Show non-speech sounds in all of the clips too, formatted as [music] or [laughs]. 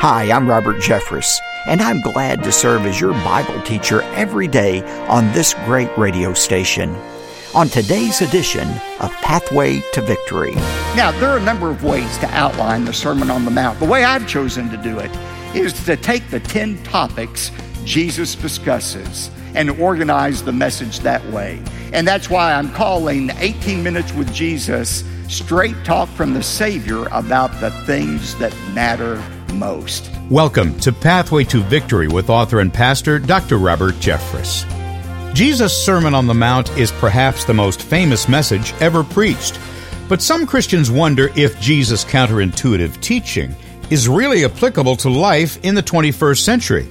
Hi, I'm Robert Jeffress, and I'm glad to serve as your Bible teacher every day on this great radio station. On today's edition of Pathway to Victory. Now, there are a number of ways to outline the Sermon on the Mount. The way I've chosen to do it is to take the 10 topics Jesus discusses and organize the message that way. And that's why I'm calling 18 Minutes with Jesus straight talk from the Savior about the things that matter most. Welcome to Pathway to Victory with author and pastor Dr. Robert Jeffress. Jesus' Sermon on the Mount is perhaps the most famous message ever preached. But some Christians wonder if Jesus' counterintuitive teaching is really applicable to life in the 21st century.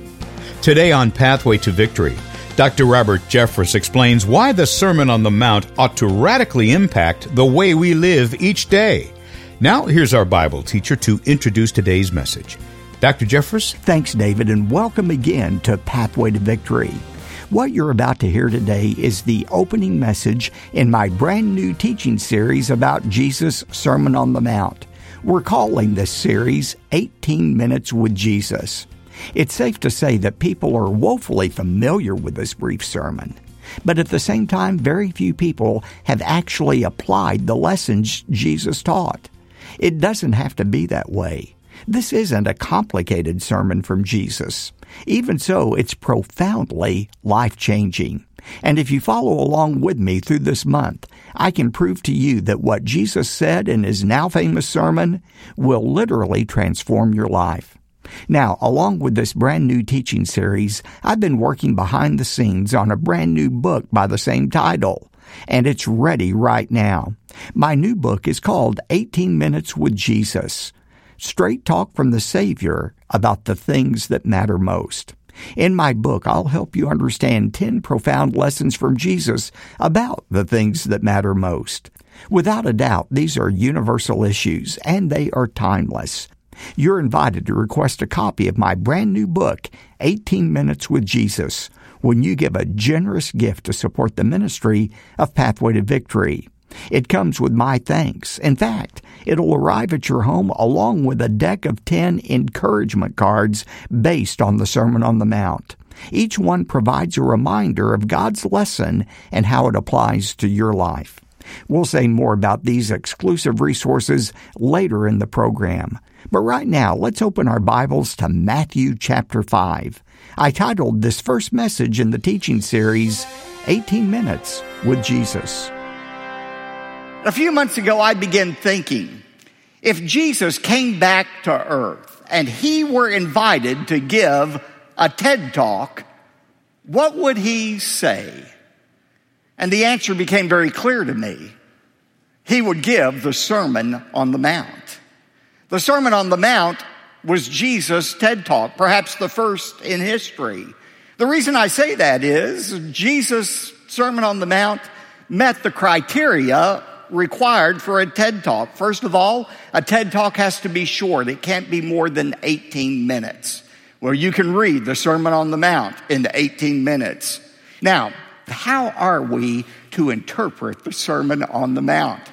Today on Pathway to Victory, Dr. Robert Jeffress explains why the Sermon on the Mount ought to radically impact the way we live each day. Now, here's our Bible teacher to introduce today's message. Dr. Jeffress? Thanks, David, and welcome again to Pathway to Victory. What you're about to hear today is the opening message in my brand new teaching series about Jesus' Sermon on the Mount. We're calling this series 18 Minutes with Jesus. It's safe to say that people are woefully familiar with this brief sermon. But at the same time, very few people have actually applied the lessons Jesus taught. It doesn't have to be that way. This isn't a complicated sermon from Jesus. Even so, it's profoundly life changing. And if you follow along with me through this month, I can prove to you that what Jesus said in his now famous sermon will literally transform your life. Now, along with this brand new teaching series, I've been working behind the scenes on a brand new book by the same title and it's ready right now. My new book is called 18 Minutes with Jesus Straight Talk from the Savior about the things that matter most. In my book, I'll help you understand 10 profound lessons from Jesus about the things that matter most. Without a doubt, these are universal issues and they are timeless. You're invited to request a copy of my brand new book, 18 Minutes with Jesus when you give a generous gift to support the ministry of Pathway to Victory. It comes with my thanks. In fact, it'll arrive at your home along with a deck of 10 encouragement cards based on the Sermon on the Mount. Each one provides a reminder of God's lesson and how it applies to your life. We'll say more about these exclusive resources later in the program. But right now, let's open our Bibles to Matthew chapter 5. I titled this first message in the teaching series, 18 Minutes with Jesus. A few months ago, I began thinking if Jesus came back to earth and he were invited to give a TED talk, what would he say? And the answer became very clear to me. He would give the Sermon on the Mount. The Sermon on the Mount was Jesus' TED Talk, perhaps the first in history. The reason I say that is Jesus' Sermon on the Mount met the criteria required for a TED Talk. First of all, a TED Talk has to be short. It can't be more than 18 minutes. Well, you can read the Sermon on the Mount in 18 minutes. Now, how are we to interpret the Sermon on the Mount?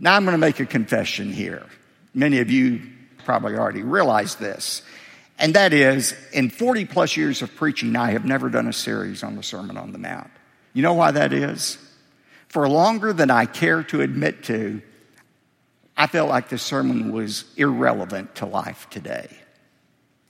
Now, I'm going to make a confession here. Many of you probably already realized this. And that is, in 40 plus years of preaching, I have never done a series on the Sermon on the Mount. You know why that is? For longer than I care to admit to, I felt like the sermon was irrelevant to life today.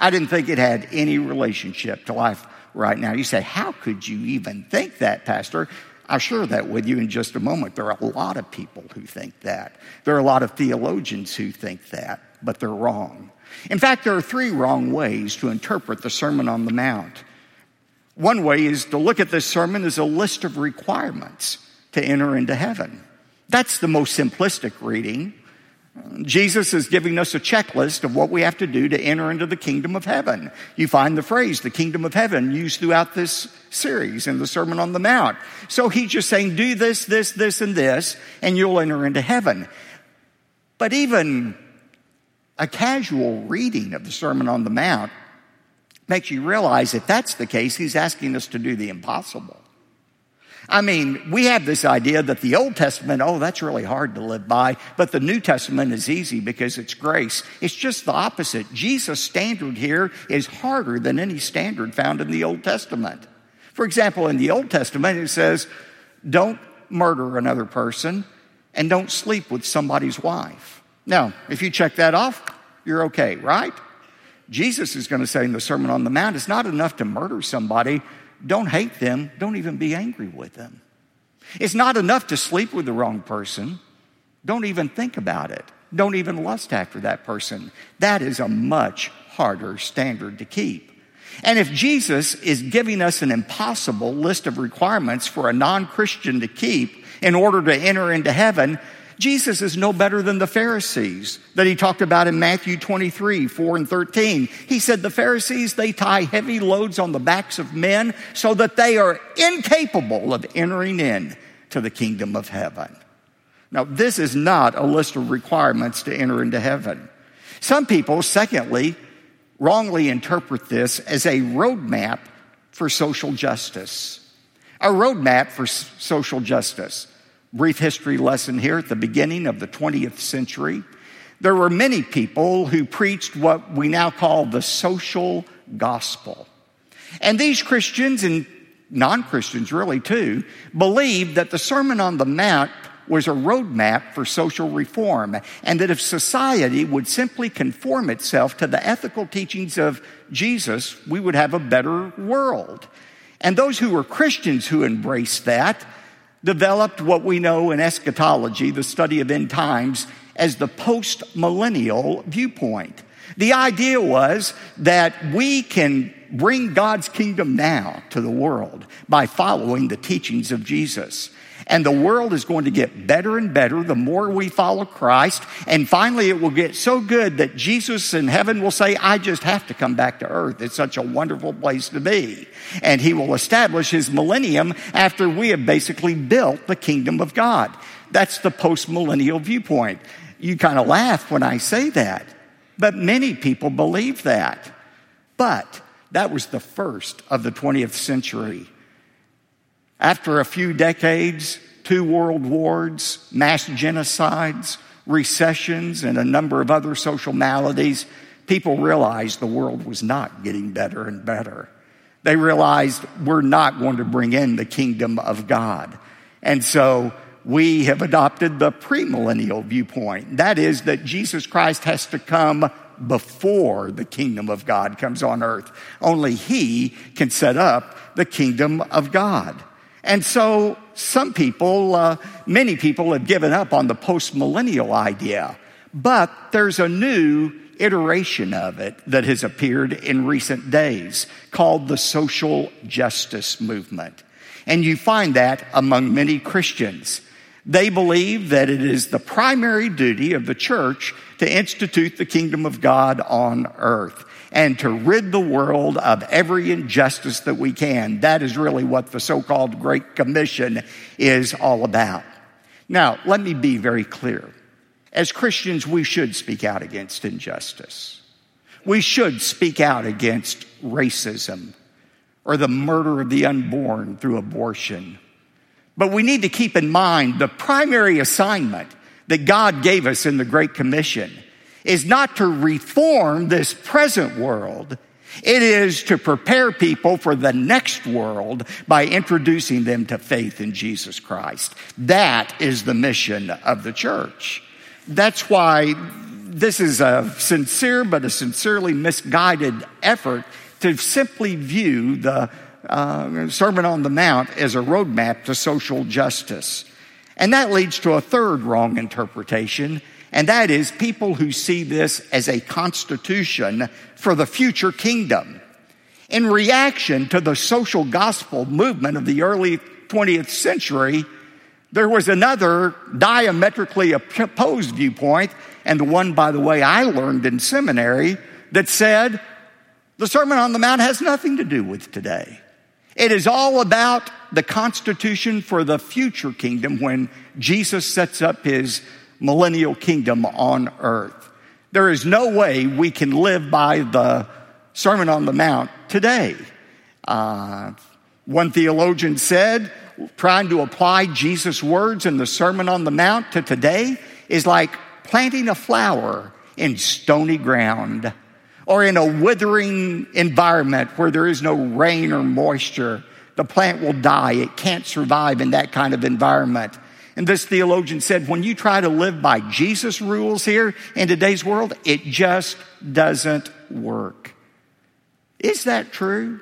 I didn't think it had any relationship to life right now. You say, How could you even think that, Pastor? I'll share that with you in just a moment. There are a lot of people who think that. There are a lot of theologians who think that, but they're wrong. In fact, there are three wrong ways to interpret the Sermon on the Mount. One way is to look at this sermon as a list of requirements to enter into heaven. That's the most simplistic reading. Jesus is giving us a checklist of what we have to do to enter into the kingdom of heaven. You find the phrase, the kingdom of heaven, used throughout this series in the Sermon on the Mount. So he's just saying, do this, this, this, and this, and you'll enter into heaven. But even a casual reading of the Sermon on the Mount makes you realize if that's the case, he's asking us to do the impossible. I mean, we have this idea that the Old Testament, oh, that's really hard to live by, but the New Testament is easy because it's grace. It's just the opposite. Jesus' standard here is harder than any standard found in the Old Testament. For example, in the Old Testament, it says, don't murder another person and don't sleep with somebody's wife. Now, if you check that off, you're okay, right? Jesus is going to say in the Sermon on the Mount, it's not enough to murder somebody. Don't hate them. Don't even be angry with them. It's not enough to sleep with the wrong person. Don't even think about it. Don't even lust after that person. That is a much harder standard to keep. And if Jesus is giving us an impossible list of requirements for a non Christian to keep in order to enter into heaven, Jesus is no better than the Pharisees that he talked about in Matthew 23, 4 and 13. He said the Pharisees, they tie heavy loads on the backs of men so that they are incapable of entering in to the kingdom of heaven. Now, this is not a list of requirements to enter into heaven. Some people, secondly, wrongly interpret this as a roadmap for social justice. A roadmap for social justice. Brief history lesson here at the beginning of the 20th century. There were many people who preached what we now call the social gospel. And these Christians and non Christians, really, too, believed that the Sermon on the Mount was a roadmap for social reform, and that if society would simply conform itself to the ethical teachings of Jesus, we would have a better world. And those who were Christians who embraced that developed what we know in eschatology, the study of end times, as the post millennial viewpoint. The idea was that we can bring God's kingdom now to the world by following the teachings of Jesus. And the world is going to get better and better the more we follow Christ. And finally, it will get so good that Jesus in heaven will say, I just have to come back to earth. It's such a wonderful place to be. And he will establish his millennium after we have basically built the kingdom of God. That's the post millennial viewpoint. You kind of laugh when I say that, but many people believe that. But that was the first of the 20th century. After a few decades, two world wars, mass genocides, recessions, and a number of other social maladies, people realized the world was not getting better and better. They realized we're not going to bring in the kingdom of God. And so we have adopted the premillennial viewpoint. That is, that Jesus Christ has to come before the kingdom of God comes on earth. Only He can set up the kingdom of God. And so some people, uh, many people have given up on the postmillennial idea, but there's a new iteration of it that has appeared in recent days called the social justice movement. And you find that among many Christians. They believe that it is the primary duty of the church to institute the kingdom of God on earth and to rid the world of every injustice that we can. That is really what the so called Great Commission is all about. Now, let me be very clear. As Christians, we should speak out against injustice. We should speak out against racism or the murder of the unborn through abortion. But we need to keep in mind the primary assignment that God gave us in the Great Commission is not to reform this present world. It is to prepare people for the next world by introducing them to faith in Jesus Christ. That is the mission of the church. That's why this is a sincere but a sincerely misguided effort to simply view the uh, Sermon on the Mount as a roadmap to social justice. And that leads to a third wrong interpretation and that is people who see this as a constitution for the future kingdom. In reaction to the social gospel movement of the early 20th century, there was another diametrically opposed viewpoint, and the one, by the way, I learned in seminary that said the Sermon on the Mount has nothing to do with today. It is all about the constitution for the future kingdom when Jesus sets up his millennial kingdom on earth. There is no way we can live by the Sermon on the Mount today. Uh, one theologian said, trying to apply Jesus' words in the Sermon on the Mount to today is like planting a flower in stony ground or in a withering environment where there is no rain or moisture. The plant will die. It can't survive in that kind of environment. And this theologian said, when you try to live by Jesus' rules here in today's world, it just doesn't work. Is that true?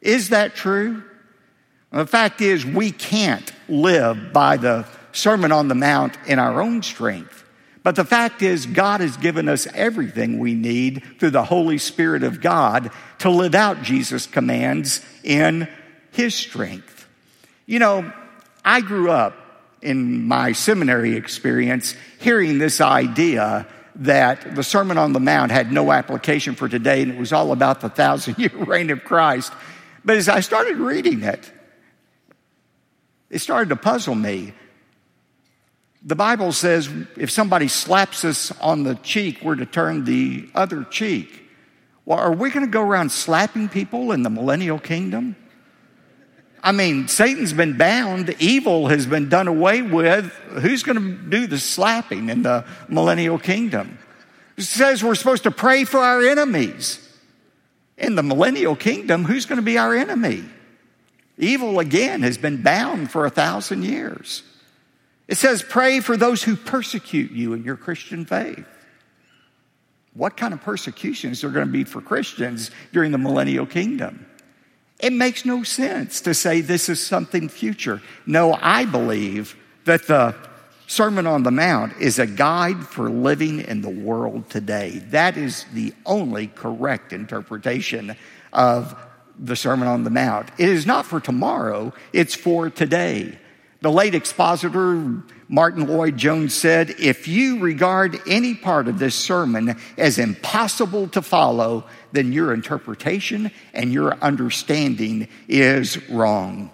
Is that true? Well, the fact is, we can't live by the Sermon on the Mount in our own strength. But the fact is, God has given us everything we need through the Holy Spirit of God to live out Jesus' commands in His strength. You know, I grew up in my seminary experience hearing this idea that the Sermon on the Mount had no application for today and it was all about the thousand year [laughs] reign of Christ. But as I started reading it, it started to puzzle me. The Bible says if somebody slaps us on the cheek, we're to turn the other cheek. Well, are we going to go around slapping people in the millennial kingdom? I mean, Satan's been bound, evil has been done away with. Who's going to do the slapping in the millennial kingdom? It says we're supposed to pray for our enemies. In the millennial kingdom, who's going to be our enemy? Evil again has been bound for a thousand years. It says pray for those who persecute you in your Christian faith. What kind of persecutions are going to be for Christians during the millennial kingdom? It makes no sense to say this is something future. No, I believe that the Sermon on the Mount is a guide for living in the world today. That is the only correct interpretation of the Sermon on the Mount. It is not for tomorrow, it's for today. The late expositor Martyn Lloyd-Jones said, If you regard any part of this sermon as impossible to follow, then your interpretation and your understanding is wrong.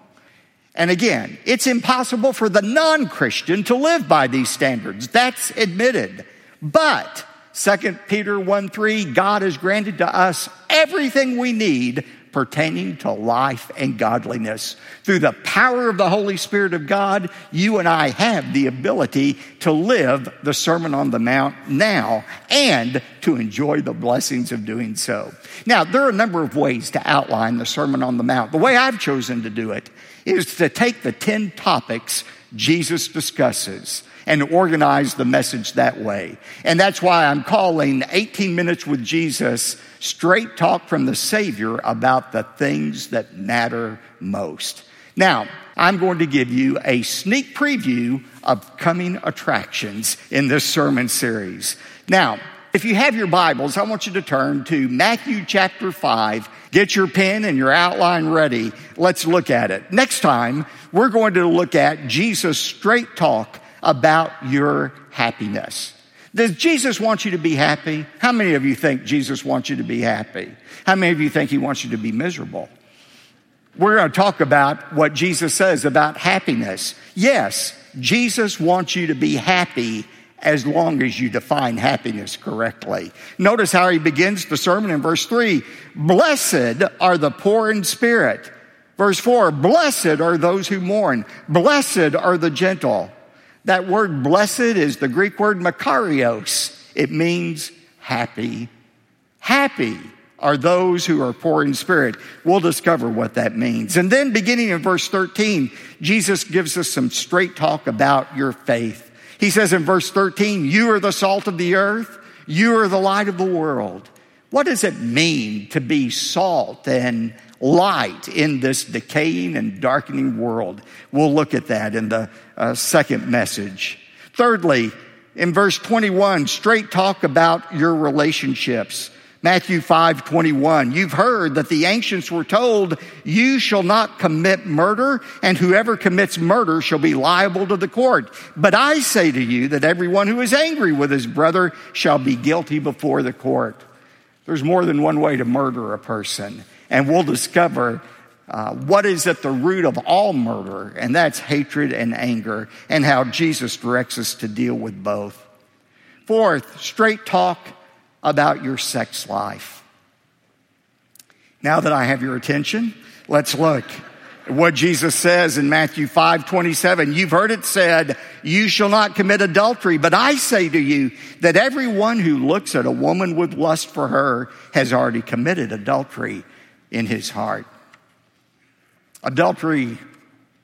And again, it's impossible for the non Christian to live by these standards. That's admitted. But 2 Peter 1 3, God has granted to us everything we need pertaining to life and godliness. Through the power of the Holy Spirit of God, you and I have the ability to live the Sermon on the Mount now and to enjoy the blessings of doing so. Now, there are a number of ways to outline the Sermon on the Mount. The way I've chosen to do it is to take the 10 topics Jesus discusses and organize the message that way. And that's why I'm calling 18 Minutes with Jesus straight talk from the Savior about the things that matter most. Now, I'm going to give you a sneak preview of coming attractions in this sermon series. Now, if you have your Bibles, I want you to turn to Matthew chapter 5. Get your pen and your outline ready. Let's look at it. Next time, we're going to look at Jesus' straight talk about your happiness. Does Jesus want you to be happy? How many of you think Jesus wants you to be happy? How many of you think he wants you to be miserable? We're going to talk about what Jesus says about happiness. Yes, Jesus wants you to be happy as long as you define happiness correctly. Notice how he begins the sermon in verse 3 Blessed are the poor in spirit. Verse 4 Blessed are those who mourn. Blessed are the gentle. That word blessed is the Greek word makarios. It means happy. Happy are those who are poor in spirit. We'll discover what that means. And then beginning in verse 13, Jesus gives us some straight talk about your faith. He says in verse 13, you are the salt of the earth. You are the light of the world. What does it mean to be salt and light in this decaying and darkening world. We'll look at that in the uh, second message. Thirdly, in verse 21, straight talk about your relationships. Matthew 5 21. You've heard that the ancients were told, You shall not commit murder, and whoever commits murder shall be liable to the court. But I say to you that everyone who is angry with his brother shall be guilty before the court. There's more than one way to murder a person and we'll discover uh, what is at the root of all murder, and that's hatred and anger, and how Jesus directs us to deal with both. Fourth, straight talk about your sex life. Now that I have your attention, let's look. At what Jesus says in Matthew 5 27, you've heard it said, you shall not commit adultery, but I say to you that everyone who looks at a woman with lust for her has already committed adultery in his heart. Adultery,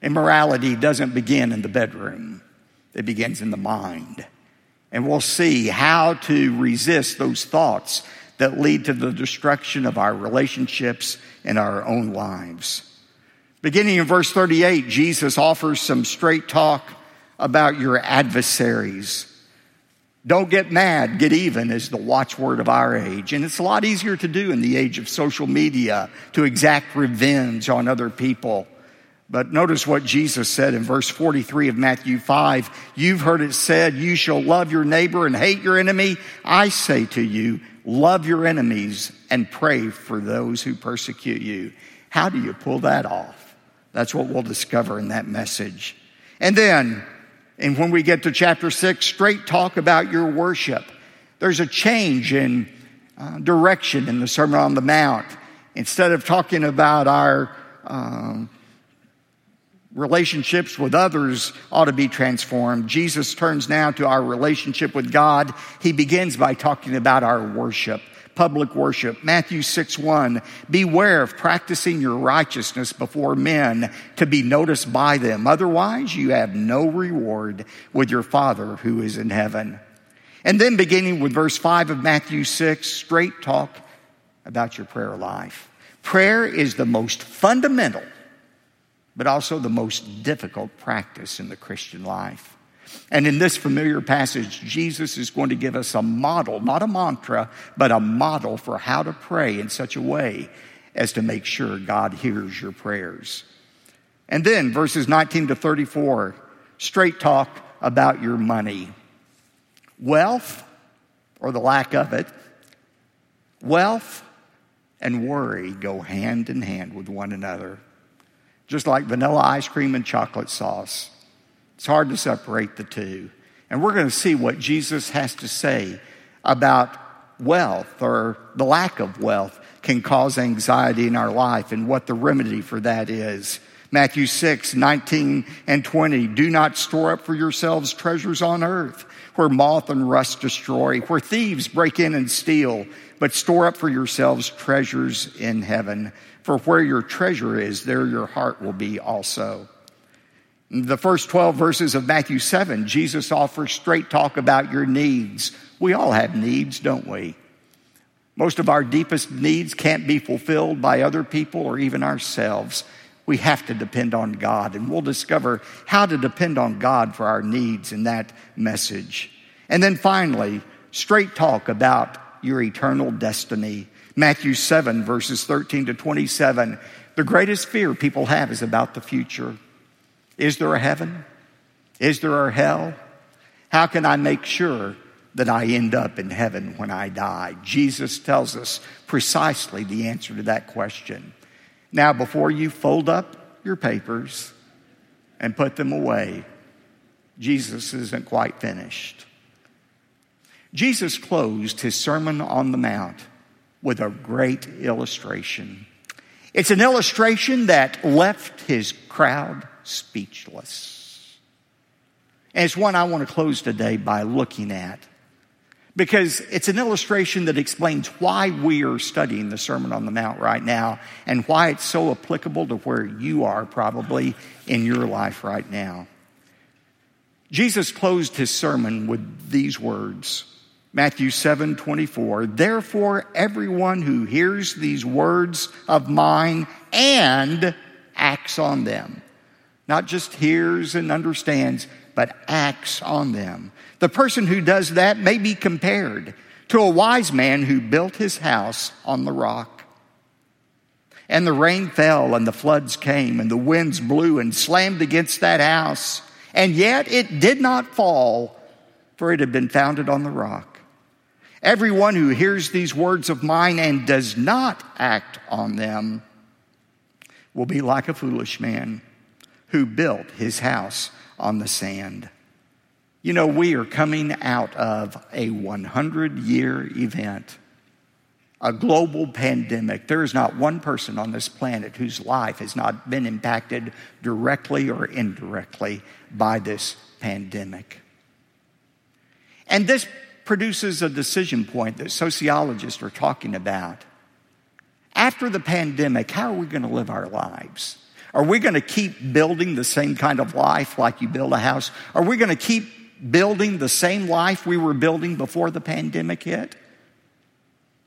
immorality doesn't begin in the bedroom. It begins in the mind. And we'll see how to resist those thoughts that lead to the destruction of our relationships and our own lives. Beginning in verse 38, Jesus offers some straight talk about your adversaries. Don't get mad, get even is the watchword of our age. And it's a lot easier to do in the age of social media to exact revenge on other people. But notice what Jesus said in verse 43 of Matthew 5. You've heard it said, you shall love your neighbor and hate your enemy. I say to you, love your enemies and pray for those who persecute you. How do you pull that off? That's what we'll discover in that message. And then, and when we get to chapter six, straight talk about your worship. There's a change in uh, direction in the Sermon on the Mount. Instead of talking about our um, relationships with others ought to be transformed, Jesus turns now to our relationship with God. He begins by talking about our worship public worship. Matthew 6 1. Beware of practicing your righteousness before men to be noticed by them. Otherwise, you have no reward with your Father who is in heaven. And then beginning with verse 5 of Matthew 6, straight talk about your prayer life. Prayer is the most fundamental, but also the most difficult practice in the Christian life. And in this familiar passage, Jesus is going to give us a model, not a mantra, but a model for how to pray in such a way as to make sure God hears your prayers. And then verses 19 to 34, straight talk about your money. Wealth, or the lack of it, wealth and worry go hand in hand with one another, just like vanilla ice cream and chocolate sauce. It's hard to separate the two. And we're going to see what Jesus has to say about wealth or the lack of wealth can cause anxiety in our life and what the remedy for that is. Matthew 6, 19 and 20. Do not store up for yourselves treasures on earth where moth and rust destroy, where thieves break in and steal, but store up for yourselves treasures in heaven. For where your treasure is, there your heart will be also. The first 12 verses of Matthew 7, Jesus offers straight talk about your needs. We all have needs, don't we? Most of our deepest needs can't be fulfilled by other people or even ourselves. We have to depend on God, and we'll discover how to depend on God for our needs in that message. And then finally, straight talk about your eternal destiny. Matthew 7, verses 13 to 27. The greatest fear people have is about the future. Is there a heaven? Is there a hell? How can I make sure that I end up in heaven when I die? Jesus tells us precisely the answer to that question. Now, before you fold up your papers and put them away, Jesus isn't quite finished. Jesus closed his Sermon on the Mount with a great illustration. It's an illustration that left his crowd speechless. And it's one I want to close today by looking at because it's an illustration that explains why we are studying the Sermon on the Mount right now and why it's so applicable to where you are probably in your life right now. Jesus closed his sermon with these words. Matthew 7 24. Therefore, everyone who hears these words of mine and acts on them not just hears and understands, but acts on them. The person who does that may be compared to a wise man who built his house on the rock. And the rain fell, and the floods came, and the winds blew and slammed against that house. And yet it did not fall, for it had been founded on the rock. Everyone who hears these words of mine and does not act on them will be like a foolish man who built his house on the sand. You know, we are coming out of a 100 year event, a global pandemic. There is not one person on this planet whose life has not been impacted directly or indirectly by this pandemic. And this produces a decision point that sociologists are talking about. After the pandemic, how are we going to live our lives? Are we going to keep building the same kind of life like you build a house? Are we going to keep building the same life we were building before the pandemic hit?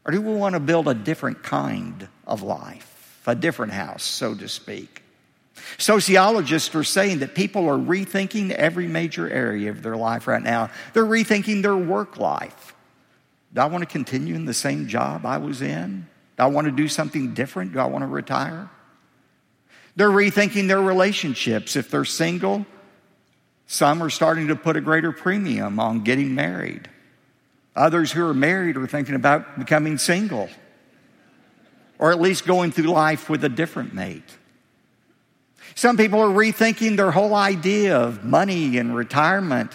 Or do we want to build a different kind of life, a different house, so to speak? Sociologists are saying that people are rethinking every major area of their life right now. They're rethinking their work life. Do I want to continue in the same job I was in? Do I want to do something different? Do I want to retire? They're rethinking their relationships. If they're single, some are starting to put a greater premium on getting married. Others who are married are thinking about becoming single or at least going through life with a different mate. Some people are rethinking their whole idea of money and retirement.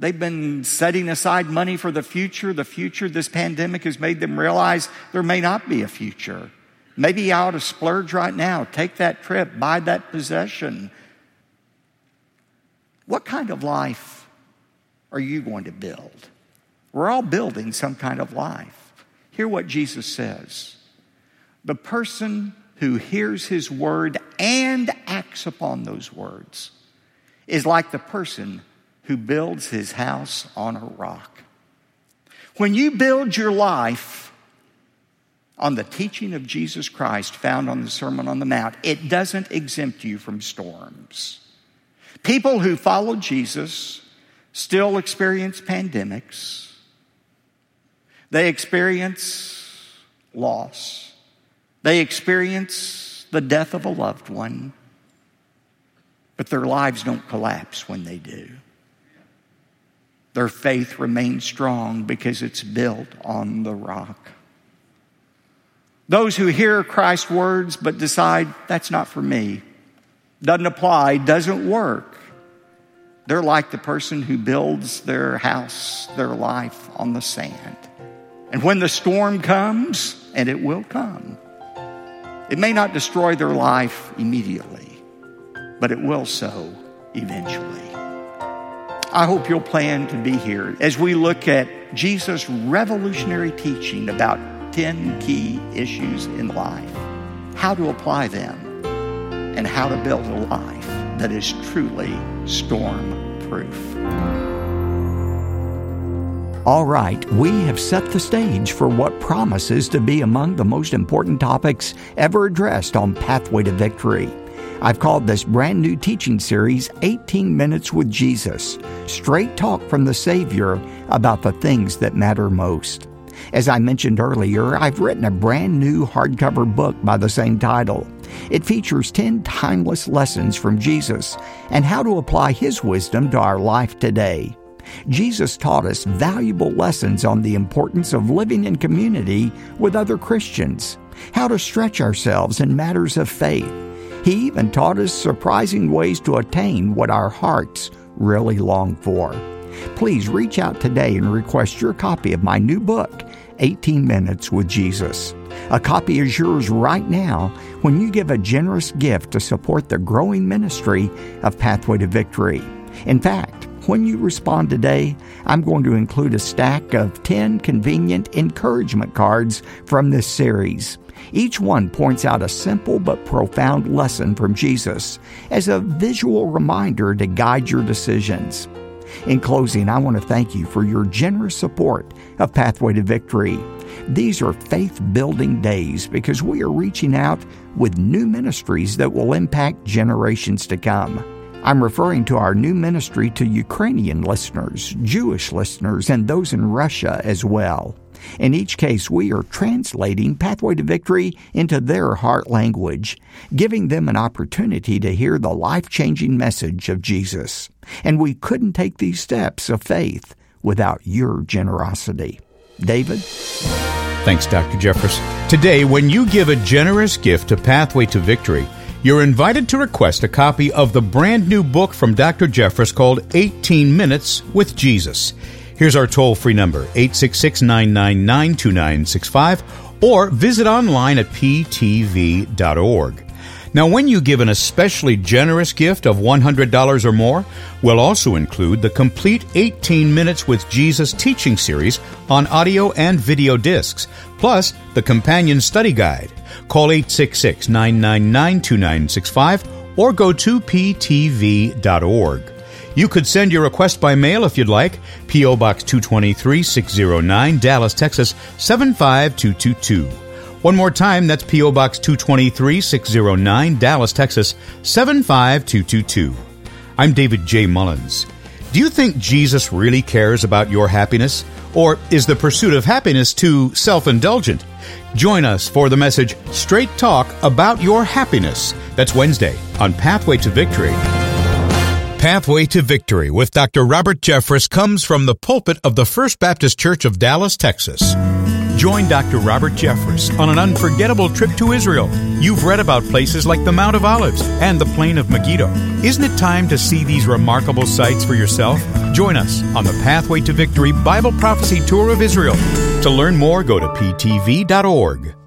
They've been setting aside money for the future. The future, this pandemic has made them realize there may not be a future. Maybe you ought to splurge right now, take that trip, buy that possession. What kind of life are you going to build? We're all building some kind of life. Hear what Jesus says. The person who hears his word and acts upon those words is like the person who builds his house on a rock. When you build your life on the teaching of Jesus Christ found on the Sermon on the Mount, it doesn't exempt you from storms. People who follow Jesus still experience pandemics they experience loss. They experience the death of a loved one, but their lives don't collapse when they do. Their faith remains strong because it's built on the rock. Those who hear Christ's words but decide that's not for me, doesn't apply, doesn't work, they're like the person who builds their house, their life on the sand. And when the storm comes, and it will come, it may not destroy their life immediately, but it will so eventually. I hope you'll plan to be here as we look at Jesus' revolutionary teaching about 10 key issues in life, how to apply them, and how to build a life that is truly storm proof. All right, we have set the stage for what promises to be among the most important topics ever addressed on Pathway to Victory. I've called this brand new teaching series 18 Minutes with Jesus, straight talk from the Savior about the things that matter most. As I mentioned earlier, I've written a brand new hardcover book by the same title. It features 10 timeless lessons from Jesus and how to apply His wisdom to our life today. Jesus taught us valuable lessons on the importance of living in community with other Christians, how to stretch ourselves in matters of faith. He even taught us surprising ways to attain what our hearts really long for. Please reach out today and request your copy of my new book, 18 Minutes with Jesus. A copy is yours right now when you give a generous gift to support the growing ministry of Pathway to Victory. In fact, when you respond today, I'm going to include a stack of 10 convenient encouragement cards from this series. Each one points out a simple but profound lesson from Jesus as a visual reminder to guide your decisions. In closing, I want to thank you for your generous support of Pathway to Victory. These are faith building days because we are reaching out with new ministries that will impact generations to come. I'm referring to our new ministry to Ukrainian listeners, Jewish listeners, and those in Russia as well. In each case, we are translating Pathway to Victory into their heart language, giving them an opportunity to hear the life changing message of Jesus. And we couldn't take these steps of faith without your generosity. David? Thanks, Dr. Jeffress. Today, when you give a generous gift to Pathway to Victory, you're invited to request a copy of the brand new book from Dr. Jeffress called 18 Minutes with Jesus. Here's our toll free number 866 999 2965 or visit online at ptv.org. Now, when you give an especially generous gift of $100 or more, we'll also include the complete 18 Minutes with Jesus teaching series on audio and video discs, plus the companion study guide. Call 866 999 2965 or go to ptv.org. You could send your request by mail if you'd like. P.O. Box 223 609, Dallas, Texas 75222. One more time, that's P.O. Box 223 609, Dallas, Texas 75222. I'm David J. Mullins. Do you think Jesus really cares about your happiness? Or is the pursuit of happiness too self indulgent? Join us for the message Straight Talk About Your Happiness. That's Wednesday on Pathway to Victory. Pathway to Victory with Dr. Robert Jeffress comes from the pulpit of the First Baptist Church of Dallas, Texas. Join Dr. Robert Jeffress on an unforgettable trip to Israel. You've read about places like the Mount of Olives and the Plain of Megiddo. Isn't it time to see these remarkable sights for yourself? Join us on the Pathway to Victory Bible Prophecy Tour of Israel. To learn more, go to ptv.org.